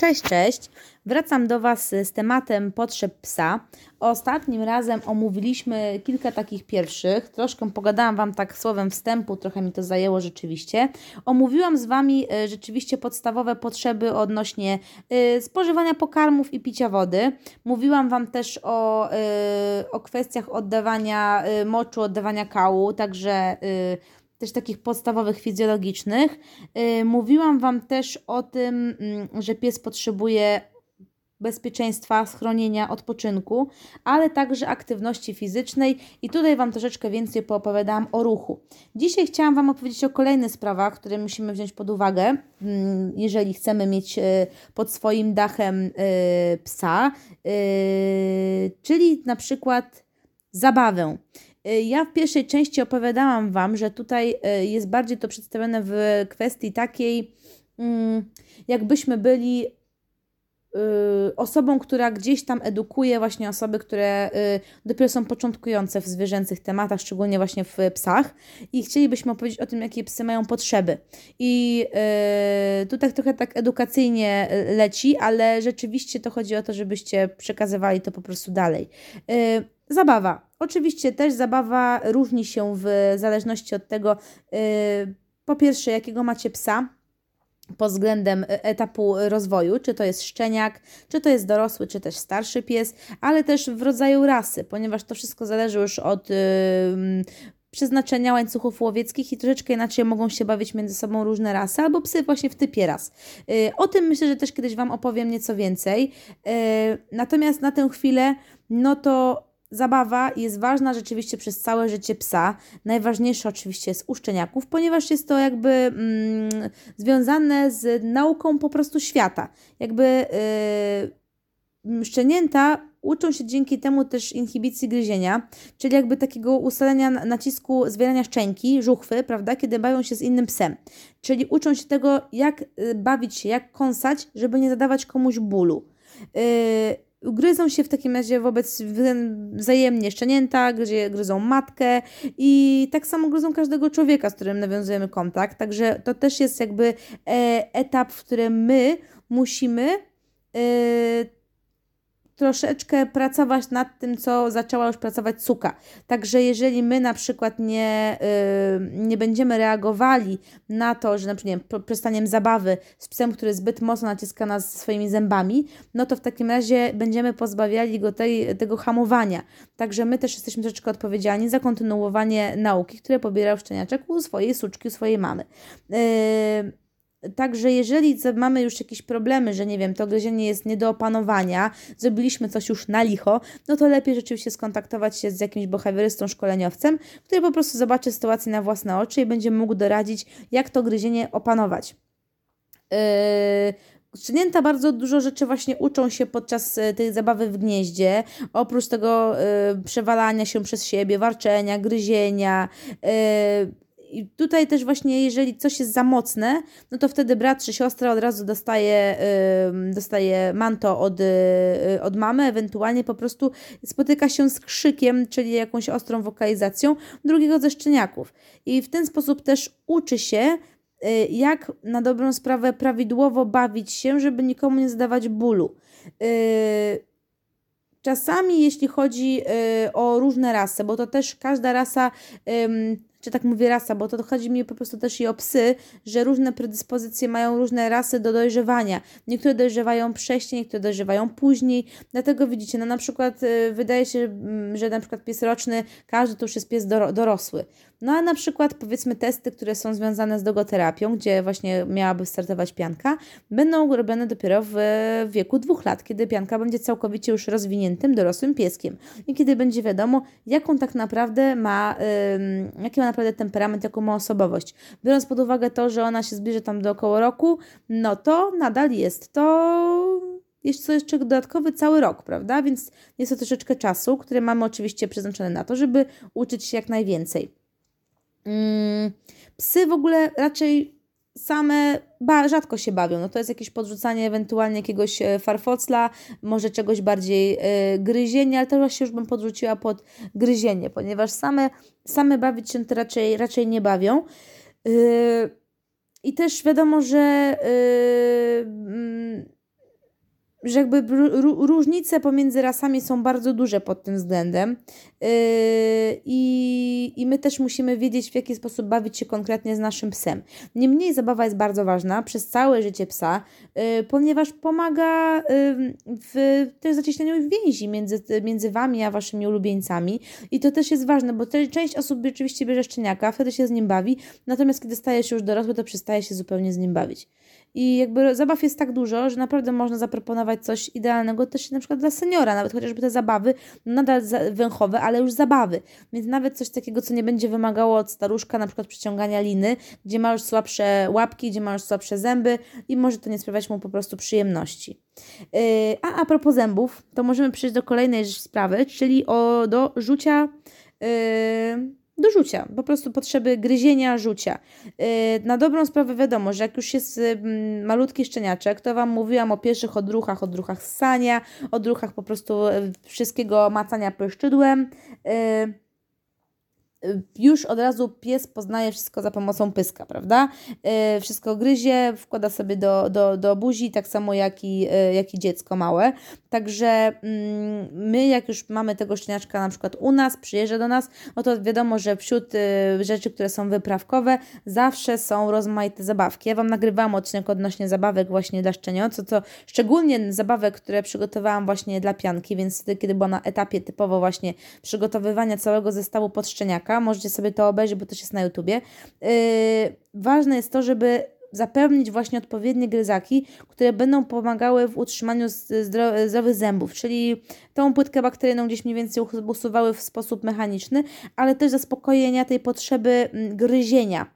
Cześć, cześć. Wracam do Was z tematem potrzeb psa. Ostatnim razem omówiliśmy kilka takich pierwszych. Troszkę pogadałam Wam tak słowem wstępu, trochę mi to zajęło rzeczywiście. Omówiłam z Wami e, rzeczywiście podstawowe potrzeby odnośnie e, spożywania pokarmów i picia wody. Mówiłam Wam też o, o kwestiach oddawania moczu, oddawania kału, także też takich podstawowych fizjologicznych. Mówiłam Wam też o tym, mm, że pies potrzebuje bezpieczeństwa, schronienia, odpoczynku, ale także aktywności fizycznej i tutaj Wam troszeczkę więcej poopowiadałam o ruchu. Dzisiaj chciałam Wam opowiedzieć o kolejnych sprawach, które musimy wziąć pod uwagę, mm, jeżeli chcemy mieć e, pod swoim dachem e, psa, czyli na przykład zabawę. Ja w pierwszej części opowiadałam Wam, że tutaj jest bardziej to przedstawione w kwestii takiej, mm, jakbyśmy byli Y, osobą, która gdzieś tam edukuje właśnie osoby, które y, dopiero są początkujące w zwierzęcych tematach, szczególnie właśnie w psach i chcielibyśmy opowiedzieć o tym, jakie psy mają potrzeby. I y, tutaj trochę tak edukacyjnie leci, ale rzeczywiście to chodzi o to, żebyście przekazywali to po prostu dalej. Zabawa. Oczywiście też zabawa różni się w zależności od tego, po pierwsze, jakiego macie psa, pod względem e, etapu rozwoju, czy to jest szczeniak, czy to jest dorosły, czy też starszy pies, ale też w rodzaju rasy, ponieważ to wszystko zależy już od yy, przeznaczenia łańcuchów łowieckich i troszeczkę inaczej mogą się bawić między sobą różne rasy, albo psy właśnie w typie ras. Yy, o tym myślę, że też kiedyś Wam opowiem nieco więcej. Yy, natomiast na tę chwilę, no to Zabawa jest ważna rzeczywiście przez całe życie psa. Najważniejsze oczywiście jest u szczeniaków, ponieważ jest to jakby mm, związane z nauką po prostu świata. Jakby yy, szczenięta uczą się dzięki temu też inhibicji gryzienia, czyli jakby takiego ustalenia nacisku zwierania szczęki, żuchwy, prawda, kiedy bawią się z innym psem. Czyli uczą się tego, jak y, bawić się, jak kąsać, żeby nie zadawać komuś bólu. Yy, gryzą się w takim razie wobec wzajemnie szczenięta, gdzie gryzą matkę i tak samo gryzą każdego człowieka, z którym nawiązujemy kontakt. Także to też jest jakby e, etap, w którym my musimy e, troszeczkę pracować nad tym, co zaczęła już pracować suka. Także jeżeli my na przykład nie, yy, nie będziemy reagowali na to, że na przykład nie przestaniem zabawy z psem, który zbyt mocno naciska nas swoimi zębami, no to w takim razie będziemy pozbawiali go tej, tego hamowania. Także my też jesteśmy troszeczkę odpowiedzialni za kontynuowanie nauki, które pobierał szczeniaczek u swojej suczki, u swojej mamy. Yy, Także jeżeli mamy już jakieś problemy, że nie wiem, to gryzienie jest nie do opanowania, zrobiliśmy coś już na licho, no to lepiej rzeczywiście skontaktować się z jakimś behawiorystą, szkoleniowcem, który po prostu zobaczy sytuację na własne oczy i będzie mógł doradzić, jak to gryzienie opanować. Yy, Szczenięta bardzo dużo rzeczy właśnie uczą się podczas yy, tej zabawy w gnieździe. Oprócz tego yy, przewalania się przez siebie, warczenia, gryzienia, yy, i tutaj też właśnie, jeżeli coś jest za mocne, no to wtedy brat czy siostra od razu dostaje, dostaje manto od, yy, od mamy, ewentualnie po prostu spotyka się z krzykiem, czyli jakąś ostrą wokalizacją drugiego ze szczeniaków. I w ten sposób też uczy się, yy, jak na dobrą sprawę prawidłowo bawić się, żeby nikomu nie zadawać bólu. Czasami, jeśli chodzi o różne rasy, bo to też każda rasa czy tak mówię rasa, bo to chodzi mi po prostu też i o psy, że różne predyspozycje mają różne rasy do dojrzewania. Niektóre dojrzewają wcześniej, niektóre dojrzewają później, dlatego widzicie, no na przykład y, wydaje się, mm, że na przykład pies roczny, każdy to już jest pies dorosły. No a na przykład powiedzmy testy, które są związane z dogoterapią, gdzie właśnie miałaby startować pianka, będą robione dopiero w wieku dwóch lat, kiedy pianka będzie całkowicie już rozwiniętym, dorosłym pieskiem i kiedy będzie wiadomo, jaką tak naprawdę ma, jaki ma naprawdę temperament, jaką ma osobowość. Biorąc pod uwagę to, że ona się zbliży tam do około roku, no to nadal jest to jest to jeszcze dodatkowy cały rok, prawda? Więc jest to troszeczkę czasu, który mamy oczywiście przeznaczone na to, żeby uczyć się jak najwięcej. Mm, psy w ogóle raczej same rzadko się bawią. No to jest jakieś podrzucanie ewentualnie jakiegoś e, farfocla, może czegoś bardziej y, gryzienia, ale to właśnie już bym podrzuciła pod gryzienie, ponieważ same, same bawić się to raczej, raczej nie bawią. Y, I też wiadomo, że y, że jakby różnice pomiędzy rasami są bardzo duże pod tym względem yy, i, i my też musimy wiedzieć, w jaki sposób bawić się konkretnie z naszym psem. Niemniej zabawa jest bardzo ważna przez całe życie psa, yy, ponieważ pomaga yy, w też zacieśnianiu więzi między, między Wami a Waszymi ulubieńcami i to też jest ważne, bo część osób oczywiście bierze szczeniaka, wtedy się z nim bawi, natomiast kiedy staje się już dorosły, to przestaje się zupełnie z nim bawić. I jakby zabaw jest tak dużo, że naprawdę można zaproponować coś idealnego też na przykład dla seniora, nawet chociażby te zabawy, nadal węchowe, ale już zabawy. Więc nawet coś takiego, co nie będzie wymagało od staruszka na przykład przyciągania liny, gdzie ma już słabsze łapki, gdzie ma już słabsze zęby i może to nie sprawiać mu po prostu przyjemności. Yy, a a propos zębów, to możemy przejść do kolejnej sprawy, czyli o, do rzucia yy, do rzucia, po prostu potrzeby gryzienia, rzucia. Yy, na dobrą sprawę wiadomo, że jak już jest mm, malutki szczeniaczek, to Wam mówiłam o pierwszych odruchach, odruchach ssania, odruchach po prostu y, wszystkiego macania pryszczydłem. Yy, już od razu pies poznaje wszystko za pomocą pyska, prawda? Yy, wszystko gryzie, wkłada sobie do, do, do buzi, tak samo jak i, yy, jak i dziecko małe. Także yy, my, jak już mamy tego szczeniaczka na przykład u nas, przyjeżdża do nas, no to wiadomo, że wśród y, rzeczy, które są wyprawkowe, zawsze są rozmaite zabawki. Ja Wam nagrywałam odcinek odnośnie zabawek właśnie dla szczeniąt, co szczególnie zabawek, które przygotowałam właśnie dla pianki, więc wtedy, kiedy była na etapie typowo właśnie przygotowywania całego zestawu pod szczeniaka, możecie sobie to obejrzeć, bo też jest na YouTubie. Yy, ważne jest to, żeby zapewnić właśnie odpowiednie gryzaki, które będą pomagały w utrzymaniu zdro zdrowych zębów, czyli tą płytkę bakteryjną gdzieś mniej więcej usuwały w sposób mechaniczny, ale też zaspokojenia tej potrzeby mm, gryzienia.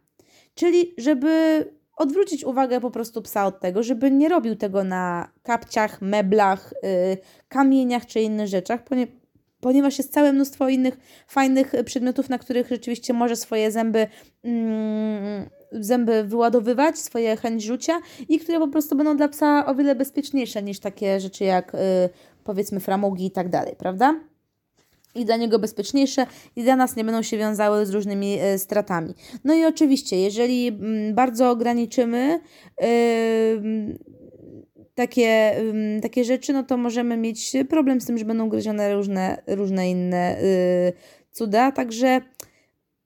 Czyli żeby odwrócić uwagę po prostu psa od tego, żeby nie robił tego na kapciach, meblach, yy, kamieniach czy innych rzeczach, ponieważ ponieważ jest całe mnóstwo innych fajnych przedmiotów, na których rzeczywiście może swoje zęby, mm, zęby wyładowywać, swoje chęć rzucia i które po prostu będą dla psa o wiele bezpieczniejsze niż takie rzeczy jak y, powiedzmy framugi i tak dalej, prawda? i dla niego bezpieczniejsze i dla nas nie będą się wiązały z różnymi y, stratami. No i oczywiście, jeżeli y, bardzo ograniczymy y, takie, takie rzeczy, no to możemy mieć problem z tym, że będą gryzione różne, różne inne yy, cuda. Także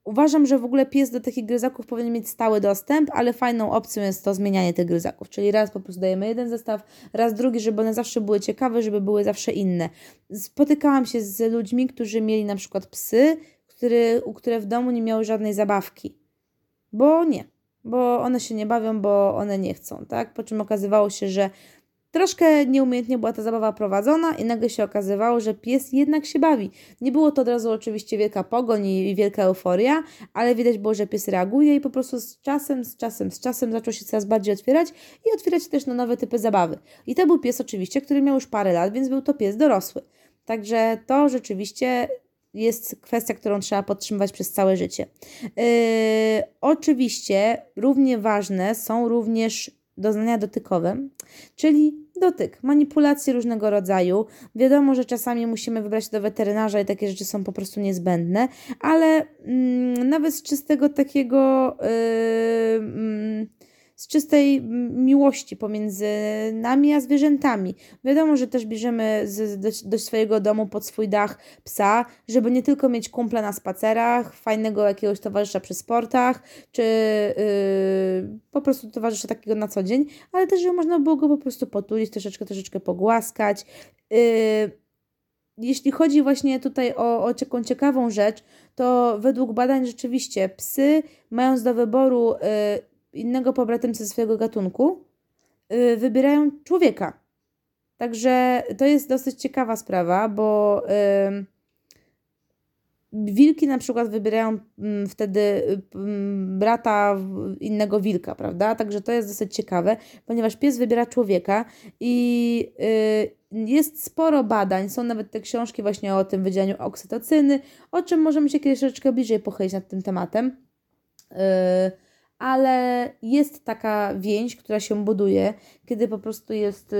uważam, że w ogóle pies do takich gryzaków powinien mieć stały dostęp, ale fajną opcją jest to zmienianie tych gryzaków. Czyli raz po prostu dajemy jeden zestaw, raz drugi, żeby one zawsze były ciekawe, żeby były zawsze inne. Spotykałam się z ludźmi, którzy mieli na przykład psy, który, u które w domu nie miały żadnej zabawki. Bo nie bo one się nie bawią, bo one nie chcą, tak? Po czym okazywało się, że Troszkę nieumiejętnie była ta zabawa prowadzona i nagle się okazywało, że pies jednak się bawi. Nie było to od razu oczywiście wielka pogoń i wielka euforia, ale widać było, że pies reaguje i po prostu z czasem, z czasem, z czasem zaczął się coraz bardziej otwierać i otwierać też na nowe typy zabawy. I to był pies oczywiście, który miał już parę lat, więc był to pies dorosły. Także to rzeczywiście jest kwestia, którą trzeba podtrzymywać przez całe życie. Yy, oczywiście równie ważne są również doznania dotykowe, czyli dotyk, manipulacje różnego rodzaju. Wiadomo, że czasami musimy wybrać do weterynarza i takie rzeczy są po prostu niezbędne, ale mm, nawet z czystego takiego. Yy, yy, z czystej miłości pomiędzy nami a zwierzętami. Wiadomo, że też bierzemy z, do, do, swojego domu pod swój dach psa, żeby nie tylko mieć kumpla na spacerach, fajnego jakiegoś towarzysza przy sportach, czy yy, po prostu towarzysza takiego na co dzień, ale też, żeby można było go po prostu potulić, troszeczkę, troszeczkę pogłaskać. Yy, jeśli chodzi właśnie tutaj o, o taką ciekawą rzecz, to według badań rzeczywiście psy, mając do wyboru yy, innego pobratymcy swojego gatunku, yy, wybierają człowieka. Także to jest dosyć ciekawa sprawa, bo wilki na przykład wybierają wtedy brata innego wilka, prawda? Także to jest dosyć ciekawe, ponieważ pies wybiera człowieka i y, jest sporo badań, są nawet te książki właśnie o tym wydzielaniu oksytocyny, o czym możemy się kiedyś troszeczkę bliżej pochylić nad tym tematem. Yy, ale jest taka więź, która się buduje, kiedy po prostu jest y,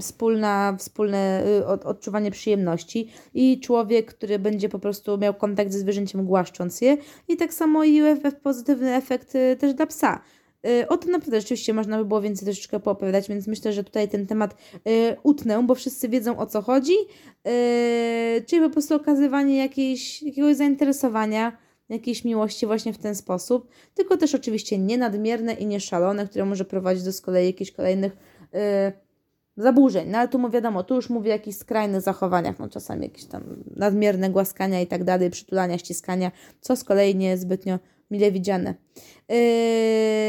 wspólna, wspólne y, odczuwanie przyjemności i człowiek, który będzie po prostu miał kontakt ze zwierzęciem głaszcząc je. I tak samo i pozytywny efekt y, też dla psa. O tym naprawdę rzeczywiście można by było więcej troszeczkę poopowiadać, więc myślę, że tutaj ten temat utnę, bo wszyscy wiedzą o co chodzi, czyli po prostu okazywanie jakiejś, jakiegoś zainteresowania, jakiejś miłości właśnie w ten sposób, tylko też oczywiście nie nadmierne i nie szalone, które może prowadzić do z kolei jakichś kolejnych yy, zaburzeń. No ale tu wiadomo, tu już mówię o jakichś skrajnych zachowaniach, no czasami jakieś tam nadmierne głaskania i tak dalej, przytulania, ściskania, co z kolei nie jest zbytnio mile widziane. Yy,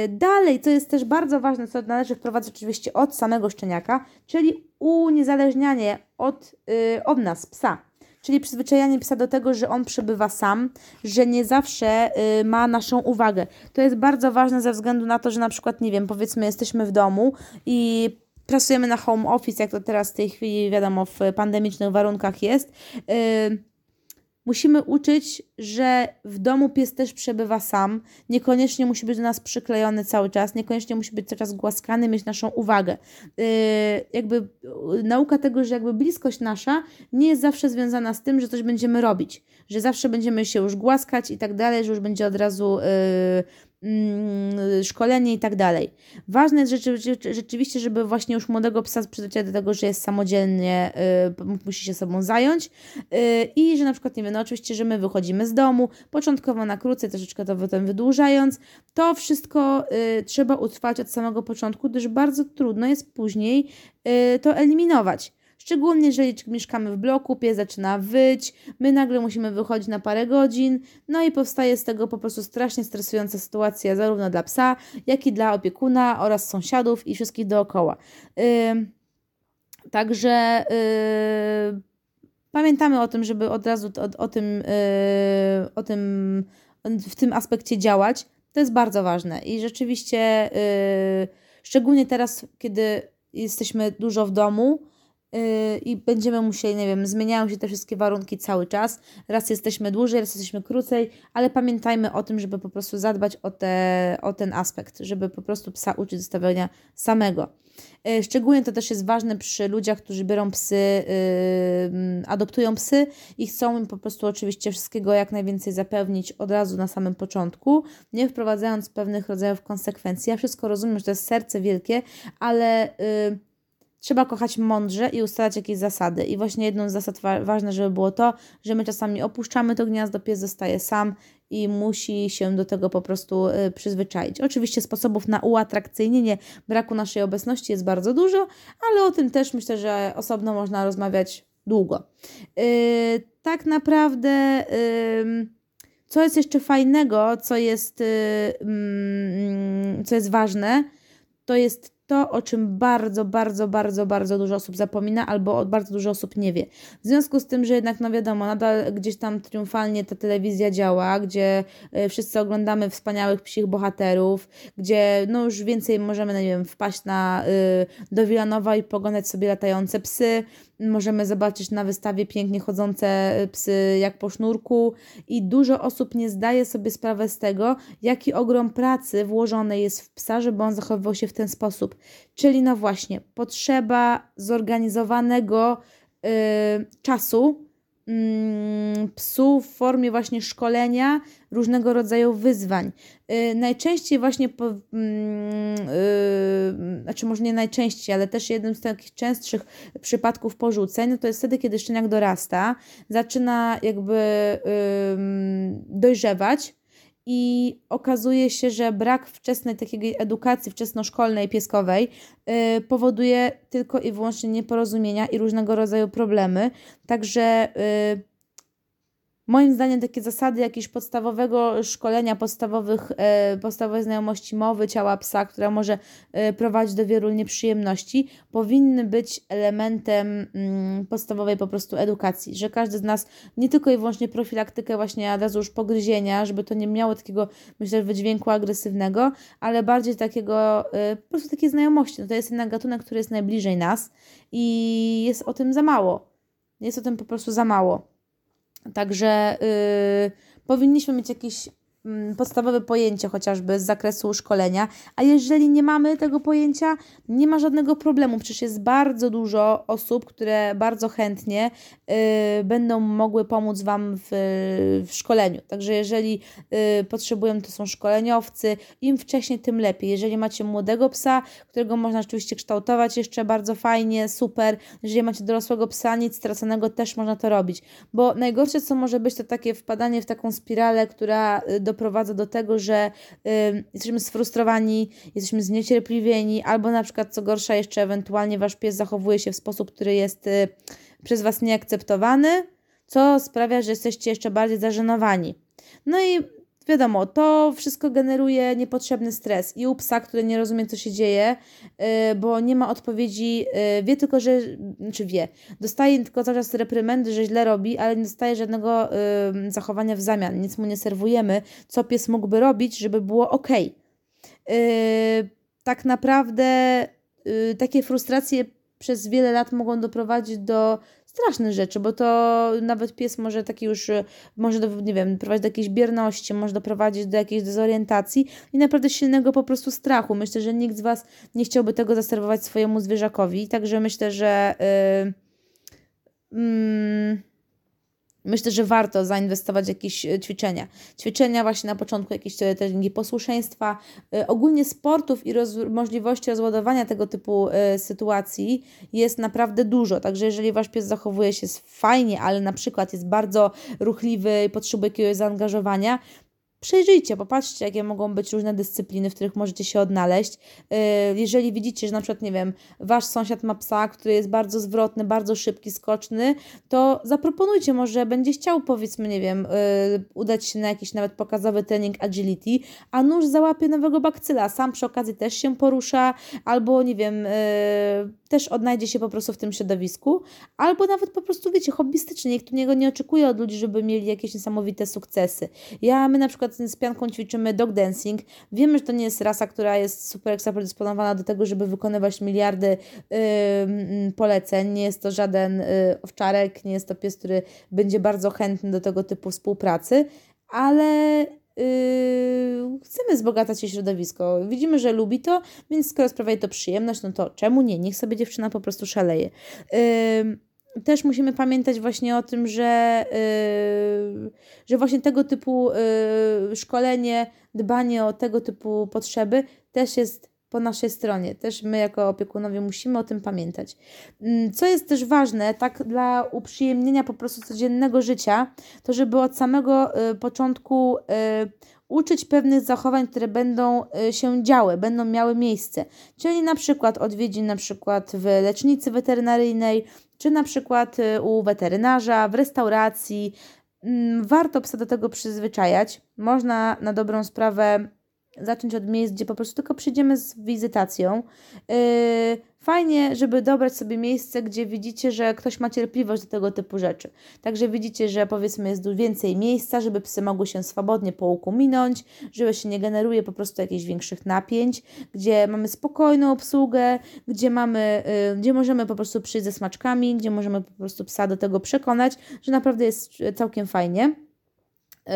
dalej, co jest też bardzo ważne, co należy wprowadzić oczywiście od samego szczeniaka, czyli uniezależnianie od, yy, od nas, psa czyli przyzwyczajanie psa do tego, że on przebywa sam, że nie zawsze y, ma naszą uwagę. To jest bardzo ważne ze względu na to, że na przykład, nie wiem, powiedzmy, jesteśmy w domu i pracujemy na home office, jak to teraz w tej chwili, wiadomo, w pandemicznych warunkach jest. Y, Musimy uczyć, że w domu pies też przebywa sam, niekoniecznie musi być do nas przyklejony cały czas, niekoniecznie musi być cały czas głaskany, mieć naszą uwagę. Yy, jakby yy, nauka tego, że jakby bliskość nasza nie jest zawsze związana z tym, że coś będziemy robić, że zawsze będziemy się już głaskać i tak dalej, że już będzie od razu yy, szkolenie i tak dalej. Ważne jest rzeczywiście, żeby właśnie już młodego psa przyzwyczaić do tego, że jest samodzielnie, y, musi się sobą zająć y, i że na przykład, nie wiem, no oczywiście, że my wychodzimy z domu, początkowo na krócej, troszeczkę to potem wydłużając, to wszystko y, trzeba utrwać od samego początku, gdyż bardzo trudno jest później to eliminować. Szczególnie jeżeli mieszkamy w bloku, pies zaczyna wyć, my nagle musimy wychodzić na parę godzin, no i powstaje z tego po prostu strasznie stresująca sytuacja zarówno dla psa, jak i dla opiekuna oraz sąsiadów i wszystkich dookoła. Yy, także yy, pamiętamy o tym, żeby od razu o, o tym, yy, o tym w tym aspekcie działać. To jest bardzo ważne i rzeczywiście, yy, szczególnie teraz, kiedy jesteśmy dużo w domu, i będziemy musieli, nie wiem, zmieniają się te wszystkie warunki cały czas. Raz jesteśmy dłużej, raz jesteśmy krócej, ale pamiętajmy o tym, żeby po prostu zadbać o, te, o ten aspekt, żeby po prostu psa uczyć zostawiania samego. Yy, szczególnie to też jest ważne przy ludziach, którzy biorą psy, yy, adoptują psy i chcą im po prostu oczywiście wszystkiego jak najwięcej zapewnić od razu na samym początku, nie wprowadzając pewnych rodzajów konsekwencji. Ja wszystko rozumiem, że to jest serce wielkie, ale yy, Trzeba kochać mądrze i ustalać jakieś zasady. I właśnie jedną z zasad wa ważne, żeby było to, że my czasami opuszczamy to gniazdo, pies zostaje sam i musi się do tego po prostu y, przyzwyczaić. Oczywiście sposobów na uatrakcyjnienie braku naszej obecności jest bardzo dużo, ale o tym też myślę, że osobno można rozmawiać długo. Yy, tak naprawdę, yy, co jest jeszcze fajnego, co jest, yy, co jest ważne, to jest to, o czym bardzo, bardzo, bardzo, bardzo dużo osób zapomina albo bardzo dużo osób nie wie. W związku z tym, że jednak, no wiadomo, nadal gdzieś tam triumfalnie ta telewizja działa, gdzie e, wszyscy oglądamy wspaniałych psich bohaterów, gdzie no już więcej możemy, no nie wiem, wpaść na, y, do Wilanowa i poglądać sobie latające psy, Możemy zobaczyć na wystawie pięknie chodzące psy jak po sznurku i dużo osób nie zdaje sobie sprawy z tego, jaki ogrom pracy włożony jest w psa, żeby on zachowywał się w ten sposób. Czyli no właśnie, potrzeba zorganizowanego yy, czasu, psu w formie właśnie szkolenia różnego rodzaju wyzwań. Yy, najczęściej właśnie, po, yy, znaczy może nie najczęściej, ale też jednym z takich częstszych przypadków porzuceń, no to jest wtedy, kiedy szczeniak dorasta, zaczyna jakby dojrzewać, i okazuje się, że brak wczesnej takiej edukacji wczesnoszkolnej pieskowej yy, powoduje tylko i wyłącznie nieporozumienia i różnego rodzaju problemy. Także yy, Moim zdaniem takie zasady jakiegoś podstawowego szkolenia, podstawowych, e, podstawowej znajomości mowy ciała psa, która może e, prowadzić do wielu nieprzyjemności, powinny być elementem mm, podstawowej po prostu edukacji, że każdy z nas nie tylko i wyłącznie profilaktykę właśnie od razu już pogryzienia, żeby to nie miało takiego, myślę, wydźwięku agresywnego, ale bardziej takiego, e, po prostu takiej znajomości. No to jest jednak gatunek, który jest najbliżej nas i jest o tym za mało. Jest o tym po prostu za mało. Także yy, powinniśmy mieć jakieś mm, podstawowe pojęcie chociażby z zakresu szkolenia, a jeżeli nie mamy tego pojęcia, nie ma żadnego problemu. Przecież jest bardzo dużo osób, które bardzo chętnie y, będą mogły pomóc Wam w, w szkoleniu. Także jeżeli y, potrzebują, to są szkoleniowcy, im wcześniej, tym lepiej. Jeżeli macie młodego psa, którego można oczywiście kształtować jeszcze bardzo fajnie, super. Jeżeli macie dorosłego psa, nic straconego, też można to robić. Bo najgorsze, co może być, to takie wpadanie w taką spiralę, która y, doprowadza do tego, że y, jesteśmy sfrustrowani, jesteśmy zniecierpliwieni, albo na przykład, co gorsza, jeszcze ewentualnie wasz pies zachowuje się w sposób, który jest y, przez was nieakceptowany, co sprawia, że jesteście jeszcze bardziej zażenowani. No i wiadomo, to wszystko generuje niepotrzebny stres i u psa, który nie rozumie, co się dzieje, yy, bo nie ma odpowiedzi, yy, wie tylko, że, znaczy wie, dostaje tylko cały czas reprymendy, że źle robi, ale nie dostaje żadnego yy, zachowania w zamian, nic mu nie serwujemy, co pies mógłby robić, żeby było ok. tak naprawdę y, takie frustracje przez wiele lat mogą doprowadzić do straszne rzeczy, bo to nawet pies może taki już, może do, nie wiem, prowadzić do jakiejś bierności, może doprowadzić do jakiejś dezorientacji i naprawdę silnego po prostu strachu. Myślę, że nikt z Was nie chciałby tego zaserwować swojemu zwierzakowi, także myślę, że yy, yy, Myślę, że warto zainwestować w jakieś e, ćwiczenia. Ćwiczenia właśnie na początku, jakieś treningi posłuszeństwa, e, ogólnie sportów i roz, możliwości rozładowania tego typu y, sytuacji jest naprawdę dużo. Także jeżeli Wasz pies zachowuje się fajnie, ale na przykład jest bardzo ruchliwy i potrzebuje jakiegoś zaangażowania, Przejrzyjcie, popatrzcie, jakie mogą być różne dyscypliny, w których możecie się odnaleźć. Y, jeżeli widzicie, że na przykład, nie wiem, wasz sąsiad ma psa, który jest bardzo zwrotny, bardzo szybki, skoczny, to zaproponujcie, może będzie chciał, powiedzmy, nie wiem, y, udać się na jakiś nawet pokazowy trening agility, a nóż załapie nowego bakcyla, sam przy okazji też się porusza, albo, nie wiem, y, też odnajdzie się po prostu w tym środowisku, albo nawet po prostu, wiecie, hobbystycznie, nikt niego nie oczekuje od ludzi, żeby mieli jakieś niesamowite sukcesy. Ja, my na przykład z pianką ćwiczymy dog dancing, wiemy, że to nie jest rasa, która jest super ekstra do tego, żeby wykonywać miliardy yy, poleceń, nie jest to żaden yy, owczarek, nie jest to pies, który będzie bardzo chętny do tego typu współpracy, ale Yy, chcemy wzbogacać się środowisko. Widzimy, że lubi to, więc skoro sprawia jej to przyjemność, no to czemu nie? Niech sobie dziewczyna po prostu szaleje. Yy, też musimy pamiętać właśnie o tym, że, yy, że właśnie tego typu yy, szkolenie, dbanie o tego typu potrzeby też jest po naszej stronie. Też my, jako opiekunowie, musimy o tym pamiętać. Mm, co jest też ważne, tak dla uprzyjemnienia po prostu codziennego życia, to żeby od samego y, początku y, uczyć pewnych zachowań, które będą y, się działy, będą miały miejsce. Czyli na przykład odwiedzin na przykład w lecznicy weterynaryjnej, czy na przykład u weterynarza, w restauracji. Mm, warto psa do tego przyzwyczajać. Można na dobrą sprawę zacząć od miejsc, gdzie po prostu tylko przyjdziemy z wizytacją. Yy, fajnie, żeby dobrać sobie miejsce, gdzie widzicie, że ktoś ma cierpliwość do tego typu rzeczy. Także widzicie, że powiedzmy jest więcej miejsca, żeby psy mogły się swobodnie po łuku minąć, żeby się nie generuje po prostu jakichś większych napięć, gdzie mamy spokojną obsługę, gdzie mamy, yy, gdzie możemy po prostu przyjść ze smaczkami, gdzie możemy po prostu psa do tego przekonać, że naprawdę jest całkiem fajnie. Yy,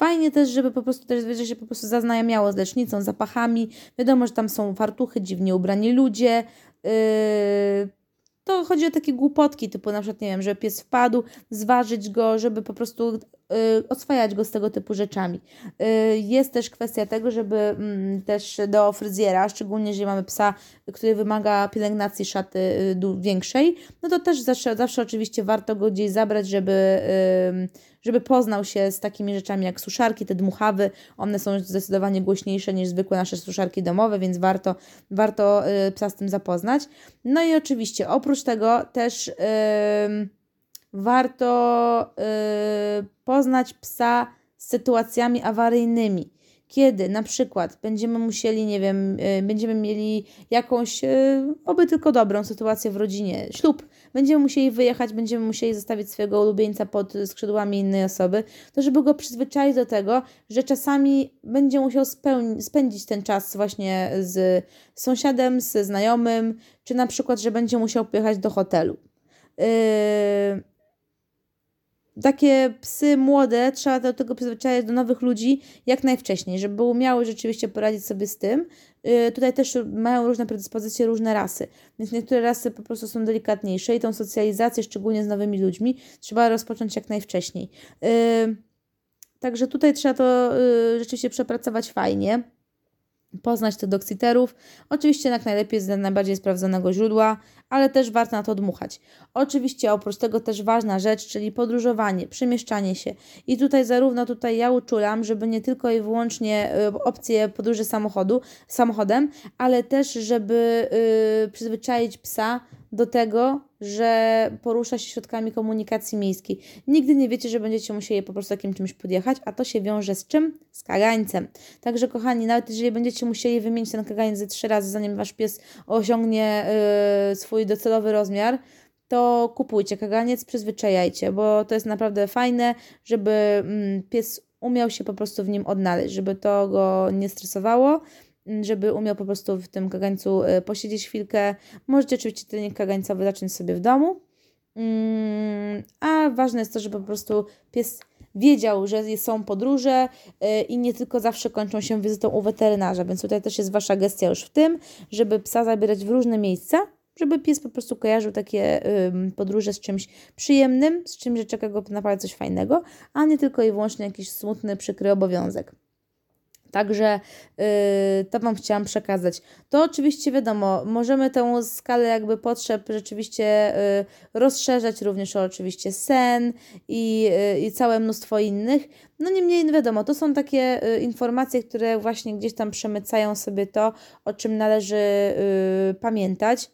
Fajnie też, żeby po prostu też że się po prostu zaznajamiało z lecznicą, zapachami. Wiadomo, że tam są fartuchy, dziwnie ubrani ludzie. Yy, to chodzi o takie głupotki, typu na przykład, nie wiem, żeby pies wpadł, zważyć go, żeby po prostu oswajać go z tego typu rzeczami. Y, jest też kwestia tego, żeby mm, też do fryzjera, szczególnie jeżeli mamy psa, który wymaga pielęgnacji szaty y, większej, no to też zawsze, zawsze oczywiście warto go gdzieś zabrać, żeby, żeby poznał się z takimi rzeczami jak suszarki, te dmuchawy. One są zdecydowanie głośniejsze niż zwykłe nasze suszarki domowe, więc warto, warto psa z tym zapoznać. No i oczywiście oprócz tego też. Yy, warto y, poznać psa z sytuacjami awaryjnymi. Kiedy na przykład będziemy musieli, nie wiem, y, będziemy mieli jakąś, y, oby tylko dobrą sytuację w rodzinie, ślub, będziemy musieli wyjechać, będziemy musieli zostawić swojego ulubieńca pod skrzydłami innej osoby, to żeby go przyzwyczaić do tego, że czasami będzie musiał spędzić ten czas właśnie z sąsiadem, z znajomym, czy na przykład, że będzie musiał pojechać do hotelu. Yy, takie psy młode trzeba do tego przyzwyczajać do nowych ludzi jak najwcześniej, żeby umiały rzeczywiście poradzić sobie z tym. Yy, tutaj też mają różne predyspozycje, różne rasy, więc niektóre rasy po prostu są delikatniejsze i tą socjalizację, szczególnie z nowymi ludźmi, trzeba rozpocząć jak najwcześniej. Yy, także tutaj trzeba to yy, rzeczywiście przepracować fajnie poznać tych doksiterów. Oczywiście jak najlepiej z najbardziej sprawdzonego źródła, ale też warto na to dmuchać. Oczywiście oprócz tego też ważna rzecz, czyli podróżowanie, przemieszczanie się. I tutaj zarówno tutaj ja uczulam, żeby nie tylko i wyłącznie y, opcję podróży samochodu, samochodem, ale też żeby yy, przyzwyczaić psa do tego, że porusza się środkami komunikacji miejskiej. Nigdy nie wiecie, że będziecie musieli po prostu takim czymś podjechać, a to się wiąże z czym? Z kagańcem. Także kochani, nawet jeżeli będziecie musieli wymienić ten kagańc ze trzy razy, zanim wasz pies osiągnie yy, swój docelowy rozmiar, to kupujcie kaganiec, przyzwyczajajcie, bo to jest naprawdę fajne, żeby mm, pies umiał się po prostu w nim odnaleźć, żeby to go nie stresowało żeby umiał po prostu w tym kagańcu y, posiedzieć chwilkę. Możecie oczywiście trening kagańcowy zacząć sobie w domu. Mm, a ważne jest to, żeby po prostu pies wiedział, że są podróże y, i nie tylko zawsze kończą się wizytą u weterynarza, więc tutaj też jest Wasza gestia już w tym, żeby psa zabierać w różne miejsca, żeby pies po prostu kojarzył takie podróże z czymś przyjemnym, z czymś, że czeka go naprawdę coś fajnego, a nie tylko i wyłącznie jakiś smutny, przykry obowiązek. Także yy, to Wam chciałam przekazać. To oczywiście wiadomo, możemy tę skalę jakby potrzeb rzeczywiście yy, rozszerzać również o oczywiście sen i, yy, i całe mnóstwo innych. No niemniej wiadomo, to są takie y, informacje, które właśnie gdzieś tam przemycają sobie to, o czym należy y, pamiętać.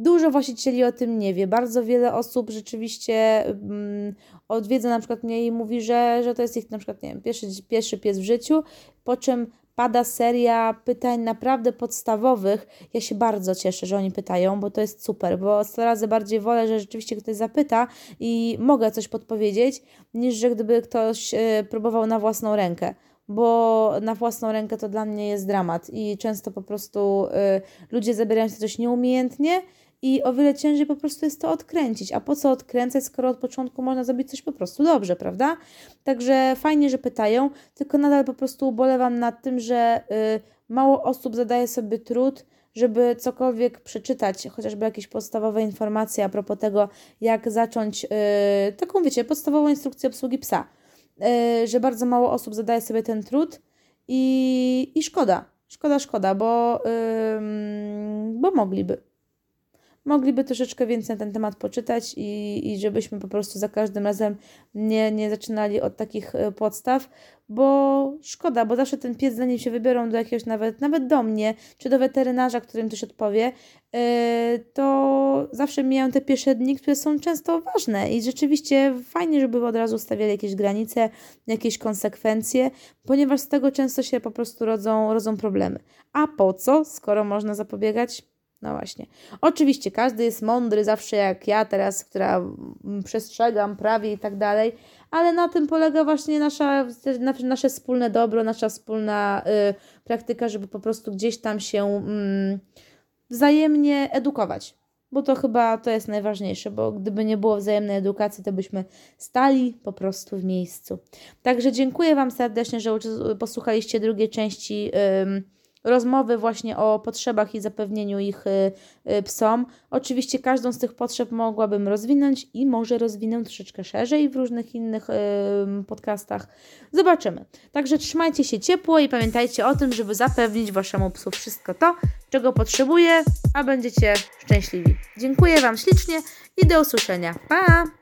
Dużo właścicieli o tym nie wie. Bardzo wiele osób rzeczywiście um, odwiedza na przykład mnie i mówi, że, że to jest ich na przykład, nie wiem, pierwszy, pierwszy pies w życiu, po czym pada seria pytań naprawdę podstawowych. Ja się bardzo cieszę, że oni pytają, bo to jest super, bo 100 razy bardziej wolę, że rzeczywiście ktoś zapyta i mogę coś podpowiedzieć, niż że gdyby ktoś y, próbował na własną rękę bo na własną rękę to dla mnie jest dramat i często po prostu y, ludzie zabierają się coś nieumiejętnie i o wiele ciężej po prostu jest to odkręcić. A po co odkręcać, skoro od początku można zrobić coś po prostu dobrze, prawda? Także fajnie, że pytają, tylko nadal po prostu ubolewam nad tym, że y, mało osób zadaje sobie trud, żeby cokolwiek przeczytać, chociażby jakieś podstawowe informacje a propos tego, jak zacząć y, taką, wiecie, podstawową instrukcję obsługi psa. Y, że bardzo mało osób zadaje sobie ten trud i, i szkoda. Szkoda, szkoda, bo, bo mogliby mogliby troszeczkę więcej na ten temat poczytać i, i żebyśmy po prostu za każdym razem nie, nie zaczynali od takich e, podstaw, bo szkoda, bo zawsze ten pies, zanim się wybiorą do jakiegoś nawet, nawet do mnie, czy do weterynarza, którym coś odpowie, e, to zawsze mijają te pierwsze dni, które są często ważne i rzeczywiście fajnie, żeby od razu stawiali jakieś granice, jakieś konsekwencje, ponieważ z tego często się po prostu rodzą, rodzą problemy. A po co, skoro można zapobiegać? No właśnie. Oczywiście każdy jest mądry, zawsze jak ja teraz, która przestrzegam prawie i tak dalej, ale na tym polega właśnie nasza, nasze wspólne dobro, nasza wspólna y, praktyka, żeby po prostu gdzieś tam się y, wzajemnie edukować. Bo to chyba to jest najważniejsze, bo gdyby nie było wzajemnej edukacji, to byśmy stali po prostu w miejscu. Także dziękuję Wam serdecznie, że posłuchaliście drugiej części. Y, rozmowy właśnie o potrzebach i zapewnieniu ich y, y, psom. Oczywiście każdą z tych potrzeb mogłabym rozwinąć i może rozwinę troszeczkę szerzej w różnych innych podcastach. Zobaczymy. Także trzymajcie się ciepło i pamiętajcie o tym, żeby zapewnić Waszemu psu wszystko to, czego potrzebuje, a będziecie szczęśliwi. Dziękuję Wam ślicznie i do usłyszenia. Pa!